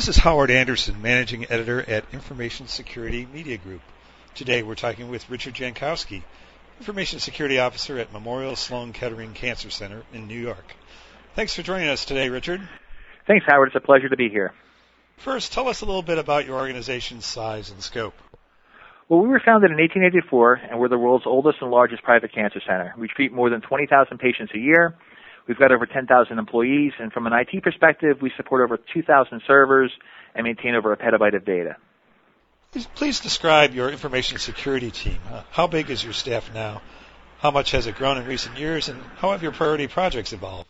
This is Howard Anderson, Managing Editor at Information Security Media Group. Today we're talking with Richard Jankowski, Information Security Officer at Memorial Sloan Kettering Cancer Center in New York. Thanks for joining us today, Richard. Thanks, Howard. It's a pleasure to be here. First, tell us a little bit about your organization's size and scope. Well, we were founded in 1884, and we're the world's oldest and largest private cancer center. We treat more than 20,000 patients a year. We've got over 10,000 employees, and from an IT perspective, we support over 2,000 servers and maintain over a petabyte of data. Please describe your information security team. Uh, how big is your staff now? How much has it grown in recent years, and how have your priority projects evolved?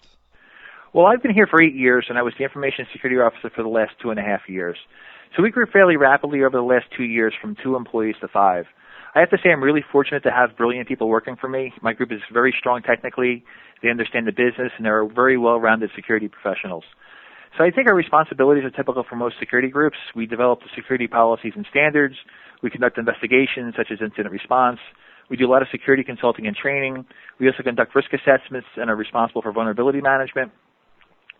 Well, I've been here for eight years, and I was the information security officer for the last two and a half years. So we grew fairly rapidly over the last two years from two employees to five. I have to say I'm really fortunate to have brilliant people working for me. My group is very strong technically. They understand the business and they're very well-rounded security professionals. So I think our responsibilities are typical for most security groups. We develop the security policies and standards. We conduct investigations such as incident response. We do a lot of security consulting and training. We also conduct risk assessments and are responsible for vulnerability management.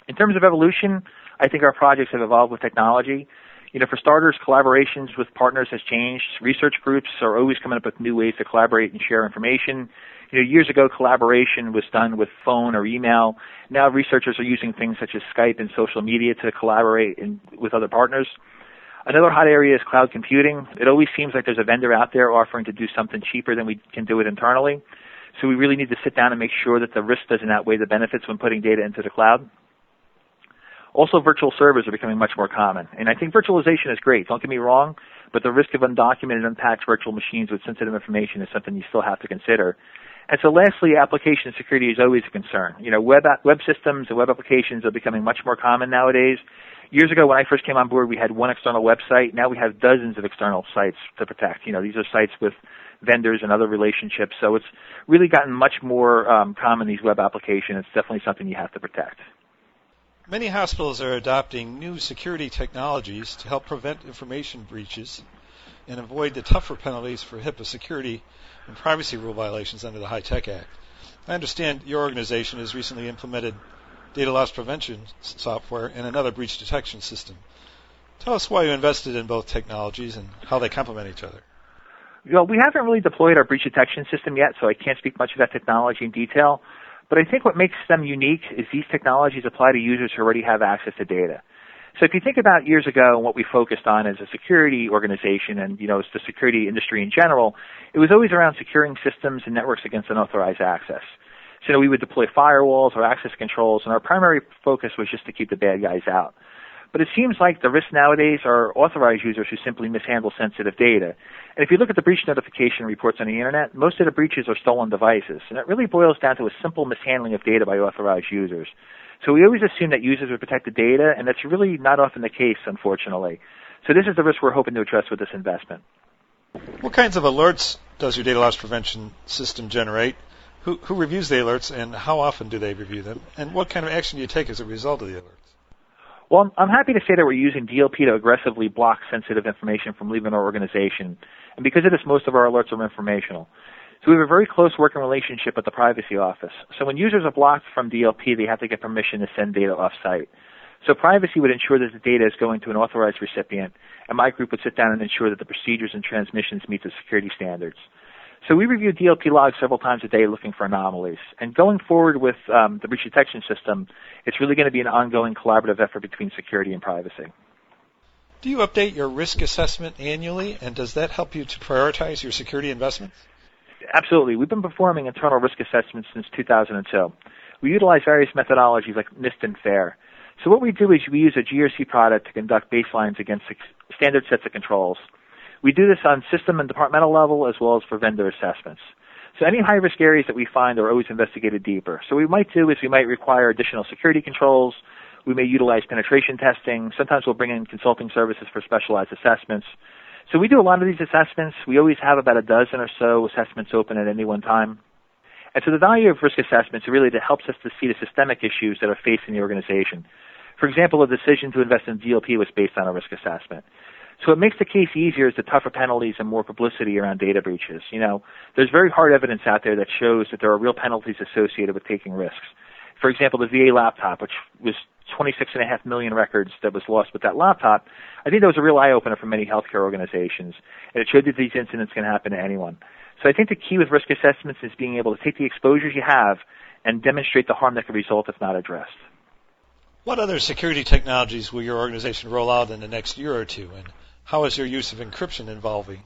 In terms of evolution, I think our projects have evolved with technology. You know, for starters, collaborations with partners has changed. Research groups are always coming up with new ways to collaborate and share information. You know, years ago, collaboration was done with phone or email. Now, researchers are using things such as Skype and social media to collaborate in, with other partners. Another hot area is cloud computing. It always seems like there's a vendor out there offering to do something cheaper than we can do it internally. So we really need to sit down and make sure that the risk doesn't outweigh the benefits when putting data into the cloud. Also, virtual servers are becoming much more common. And I think virtualization is great. Don't get me wrong, but the risk of undocumented unpacked virtual machines with sensitive information is something you still have to consider. And so lastly, application security is always a concern. You know, web, web systems and web applications are becoming much more common nowadays. Years ago when I first came on board, we had one external website. Now we have dozens of external sites to protect. You know, these are sites with vendors and other relationships. So it's really gotten much more um, common, these web applications. It's definitely something you have to protect. Many hospitals are adopting new security technologies to help prevent information breaches and avoid the tougher penalties for HIPAA security and privacy rule violations under the HITECH Act. I understand your organization has recently implemented data loss prevention software and another breach detection system. Tell us why you invested in both technologies and how they complement each other. Well, we haven't really deployed our breach detection system yet, so I can't speak much of that technology in detail. But I think what makes them unique is these technologies apply to users who already have access to data. So if you think about years ago and what we focused on as a security organization and, you know, the security industry in general, it was always around securing systems and networks against unauthorized access. So we would deploy firewalls or access controls and our primary focus was just to keep the bad guys out. But it seems like the risks nowadays are authorized users who simply mishandle sensitive data. And if you look at the breach notification reports on the internet, most of the breaches are stolen devices. And it really boils down to a simple mishandling of data by authorized users. So we always assume that users would protect the data, and that's really not often the case, unfortunately. So this is the risk we're hoping to address with this investment. What kinds of alerts does your data loss prevention system generate? Who, who reviews the alerts, and how often do they review them? And what kind of action do you take as a result of the alerts? Well, I'm happy to say that we're using DLP to aggressively block sensitive information from leaving our organization. And because of this, most of our alerts are informational. So we have a very close working relationship with the privacy office. So when users are blocked from DLP, they have to get permission to send data off-site. So privacy would ensure that the data is going to an authorized recipient, and my group would sit down and ensure that the procedures and transmissions meet the security standards. So we review DLP logs several times a day looking for anomalies. And going forward with um, the breach detection system, it's really going to be an ongoing collaborative effort between security and privacy. Do you update your risk assessment annually, and does that help you to prioritize your security investments? Absolutely. We've been performing internal risk assessments since 2002. We utilize various methodologies like NIST and FAIR. So what we do is we use a GRC product to conduct baselines against standard sets of controls. We do this on system and departmental level as well as for vendor assessments. So any high risk areas that we find are always investigated deeper. So what we might do is we might require additional security controls. We may utilize penetration testing. Sometimes we'll bring in consulting services for specialized assessments. So we do a lot of these assessments. We always have about a dozen or so assessments open at any one time. And so the value of risk assessments really helps us to see the systemic issues that are facing the organization. For example, a decision to invest in DLP was based on a risk assessment. So it makes the case easier as the tougher penalties and more publicity around data breaches. You know, there's very hard evidence out there that shows that there are real penalties associated with taking risks. For example, the VA laptop, which was 26.5 million records that was lost with that laptop, I think that was a real eye opener for many healthcare organizations. And it showed that these incidents can happen to anyone. So I think the key with risk assessments is being able to take the exposures you have and demonstrate the harm that could result if not addressed. What other security technologies will your organization roll out in the next year or two, and how is your use of encryption evolving?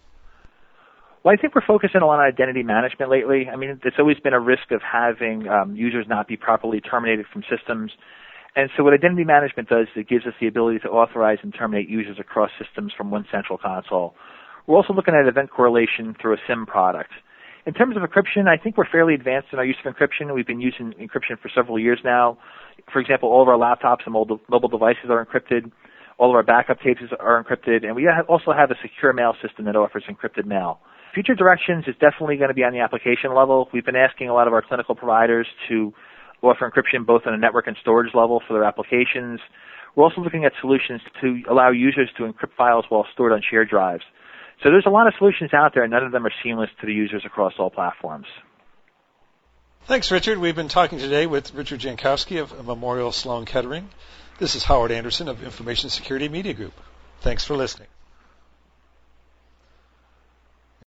Well, I think we're focusing a lot on identity management lately. I mean, there's always been a risk of having um, users not be properly terminated from systems. And so what identity management does is it gives us the ability to authorize and terminate users across systems from one central console. We're also looking at event correlation through a SIEM product. In terms of encryption, I think we're fairly advanced in our use of encryption. We've been using encryption for several years now. For example, all of our laptops and mobile devices are encrypted. All of our backup tapes are encrypted, and we also have a secure mail system that offers encrypted mail. Future directions is definitely going to be on the application level. We've been asking a lot of our clinical providers to offer encryption both on a network and storage level for their applications. We're also looking at solutions to allow users to encrypt files while stored on shared drives. So there's a lot of solutions out there, and none of them are seamless to the users across all platforms. Thanks, Richard. We've been talking today with Richard Jankowski of Memorial Sloan Kettering. This is Howard Anderson of Information Security Media Group. Thanks for listening.